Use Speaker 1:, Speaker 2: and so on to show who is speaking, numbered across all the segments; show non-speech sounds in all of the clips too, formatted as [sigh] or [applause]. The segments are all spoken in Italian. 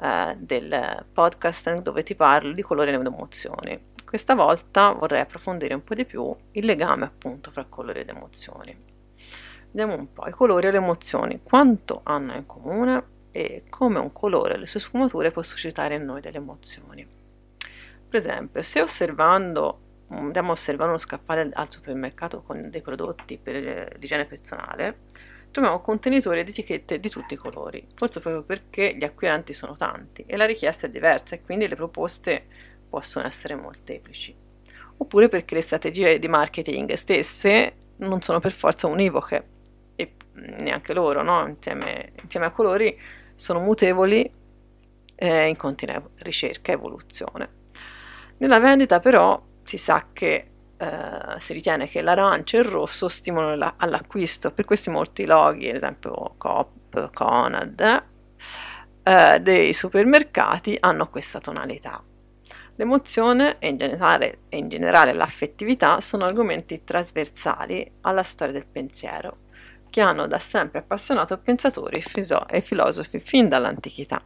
Speaker 1: eh, del podcast dove ti parlo di colori ed emozioni. Questa volta vorrei approfondire un po' di più il legame appunto fra colori ed emozioni. Vediamo un po' i colori e le emozioni, quanto hanno in comune e come un colore e le sue sfumature può suscitare in noi delle emozioni. Per esempio, se osservando andiamo a osservare uno scaffale al supermercato con dei prodotti per l'igiene personale, troviamo contenitori ed etichette di tutti i colori, forse proprio perché gli acquiranti sono tanti e la richiesta è diversa e quindi le proposte possono essere molteplici. Oppure perché le strategie di marketing stesse non sono per forza univoche e neanche loro, no? insieme, insieme, a colori, sono mutevoli eh, in continua ricerca e evoluzione. Nella vendita però si sa che eh, si ritiene che l'arancia e il rosso stimolano la, all'acquisto, per questi molti loghi, ad esempio Coop, Conad, eh, dei supermercati hanno questa tonalità. L'emozione e in, generale, e in generale l'affettività sono argomenti trasversali alla storia del pensiero, che hanno da sempre appassionato pensatori e filosofi fin dall'antichità.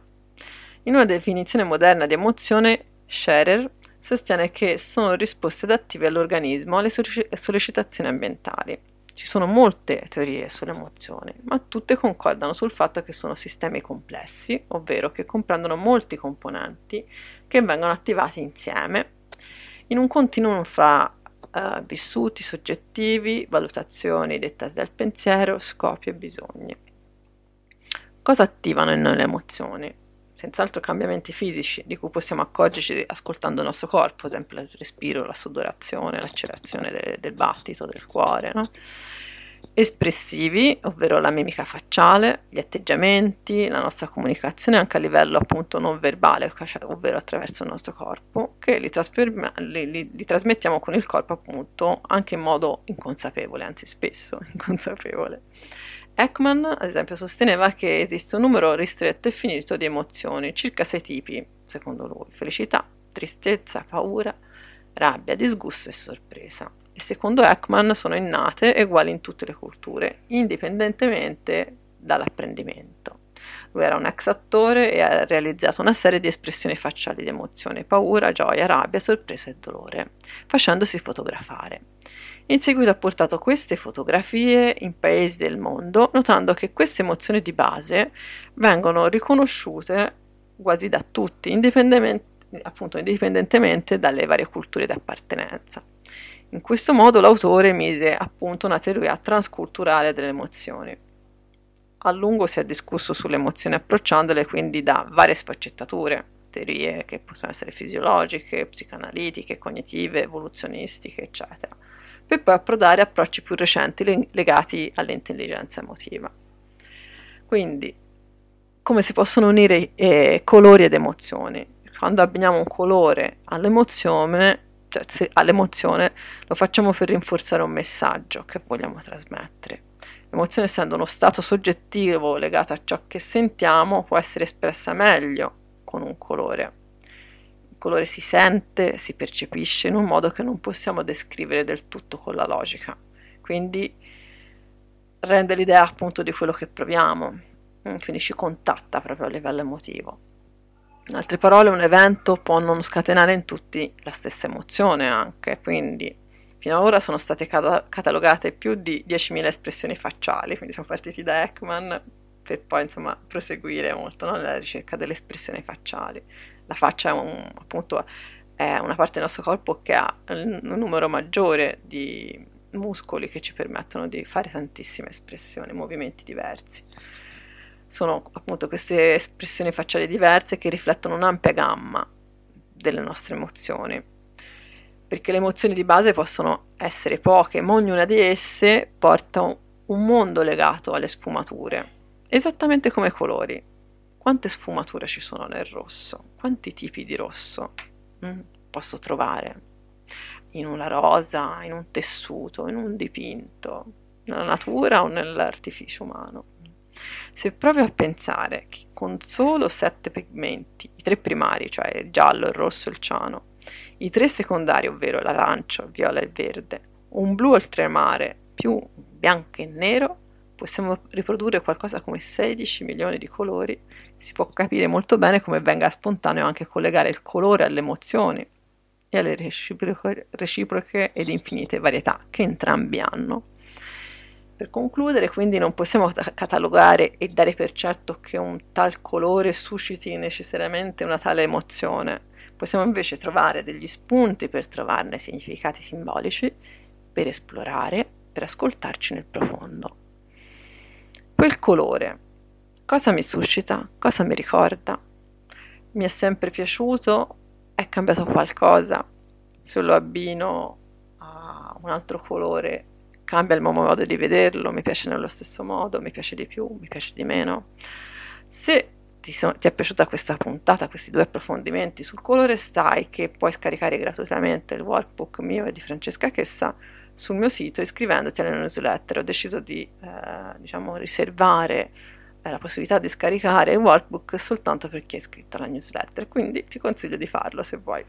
Speaker 1: In una definizione moderna di emozione, Scherer sostiene che sono risposte adattive all'organismo alle sollecitazioni ambientali. Ci sono molte teorie sulle emozioni, ma tutte concordano sul fatto che sono sistemi complessi, ovvero che comprendono molti componenti che vengono attivati insieme in un continuum fra uh, vissuti soggettivi, valutazioni dettate dal pensiero, scopi e bisogni. Cosa attivano in noi le emozioni? Senz'altro cambiamenti fisici di cui possiamo accorgerci ascoltando il nostro corpo, ad esempio il respiro, la sudorazione, l'accelerazione de- del battito del cuore, no? espressivi, ovvero la mimica facciale, gli atteggiamenti, la nostra comunicazione anche a livello appunto non verbale, cioè, ovvero attraverso il nostro corpo, che li, trasper- li, li, li, trasmettiamo con il corpo appunto anche in modo inconsapevole, anzi spesso [laughs] inconsapevole. Ekman, ad esempio, sosteneva che esiste un numero ristretto e finito di emozioni, circa sei tipi, secondo lui, felicità, tristezza, paura, rabbia, disgusto e sorpresa. E secondo Ekman sono innate e uguali in tutte le culture, indipendentemente dall'apprendimento. Lui era un ex attore e ha realizzato una serie di espressioni facciali di emozione, paura, gioia, rabbia, sorpresa e dolore, facendosi fotografare. In seguito ha portato queste fotografie in paesi del mondo, notando che queste emozioni di base vengono riconosciute quasi da tutti, indipendentemente, appunto, indipendentemente dalle varie culture di appartenenza. In questo modo l'autore mise a punto una teoria transculturale delle emozioni. A lungo si è discusso sulle emozioni approcciandole quindi da varie sfaccettature, teorie che possono essere fisiologiche, psicanalitiche, cognitive, evoluzionistiche, eccetera per poi approdare approcci più recenti legati all'intelligenza emotiva. Quindi, come si possono unire eh, colori ed emozioni? Quando abbiniamo un colore all'emozione, cioè all'emozione, lo facciamo per rinforzare un messaggio che vogliamo trasmettere. L'emozione, essendo uno stato soggettivo legato a ciò che sentiamo, può essere espressa meglio con un colore colore si sente, si percepisce in un modo che non possiamo descrivere del tutto con la logica. Quindi rende l'idea appunto di quello che proviamo, mm, quindi ci contatta proprio a livello emotivo. In altre parole, un evento può non scatenare in tutti la stessa emozione anche, quindi fino ad ora sono state cata- catalogate più di 10.000 espressioni facciali, quindi siamo partiti da Ekman per poi insomma proseguire molto no, nella ricerca delle espressioni facciali la faccia è un, appunto è una parte del nostro corpo che ha un numero maggiore di muscoli che ci permettono di fare tantissime espressioni, movimenti diversi. Sono appunto queste espressioni facciali diverse che riflettono un'ampia gamma delle nostre emozioni, perché le emozioni di base possono essere poche, ma ognuna di esse porta un mondo legato alle sfumature, esattamente come i colori. Quante sfumature ci sono nel rosso? Quanti tipi di rosso mm, posso trovare? In una rosa, in un tessuto, in un dipinto, nella natura o nell'artificio umano. Se provi a pensare che con solo sette pigmenti, i tre primari, cioè il giallo, il rosso e il ciano, i tre secondari, ovvero l'arancio, il viola e il verde, un blu oltremare più bianco e nero, possiamo riprodurre qualcosa come 16 milioni di colori. Si può capire molto bene come venga spontaneo anche collegare il colore alle emozioni e alle reciproche, reciproche ed infinite varietà che entrambi hanno. Per concludere, quindi, non possiamo catalogare e dare per certo che un tal colore susciti necessariamente una tale emozione. Possiamo invece trovare degli spunti per trovarne significati simbolici, per esplorare, per ascoltarci nel profondo. Quel colore, cosa mi suscita? Cosa mi ricorda? Mi è sempre piaciuto? È cambiato qualcosa? Se lo abbino a un altro colore cambia il mio modo di vederlo, mi piace nello stesso modo, mi piace di più, mi piace di meno. Se ti, so, ti, è piaciuta questa puntata, questi due approfondimenti sul colore, sai che puoi scaricare gratuitamente il workbook mio e di Francesca Chessa sul mio sito iscrivendoti alla newsletter. Ho deciso di eh, diciamo, riservare eh, la possibilità di scaricare il workbook soltanto per chi è iscritto alla newsletter, quindi ti consiglio di farlo se vuoi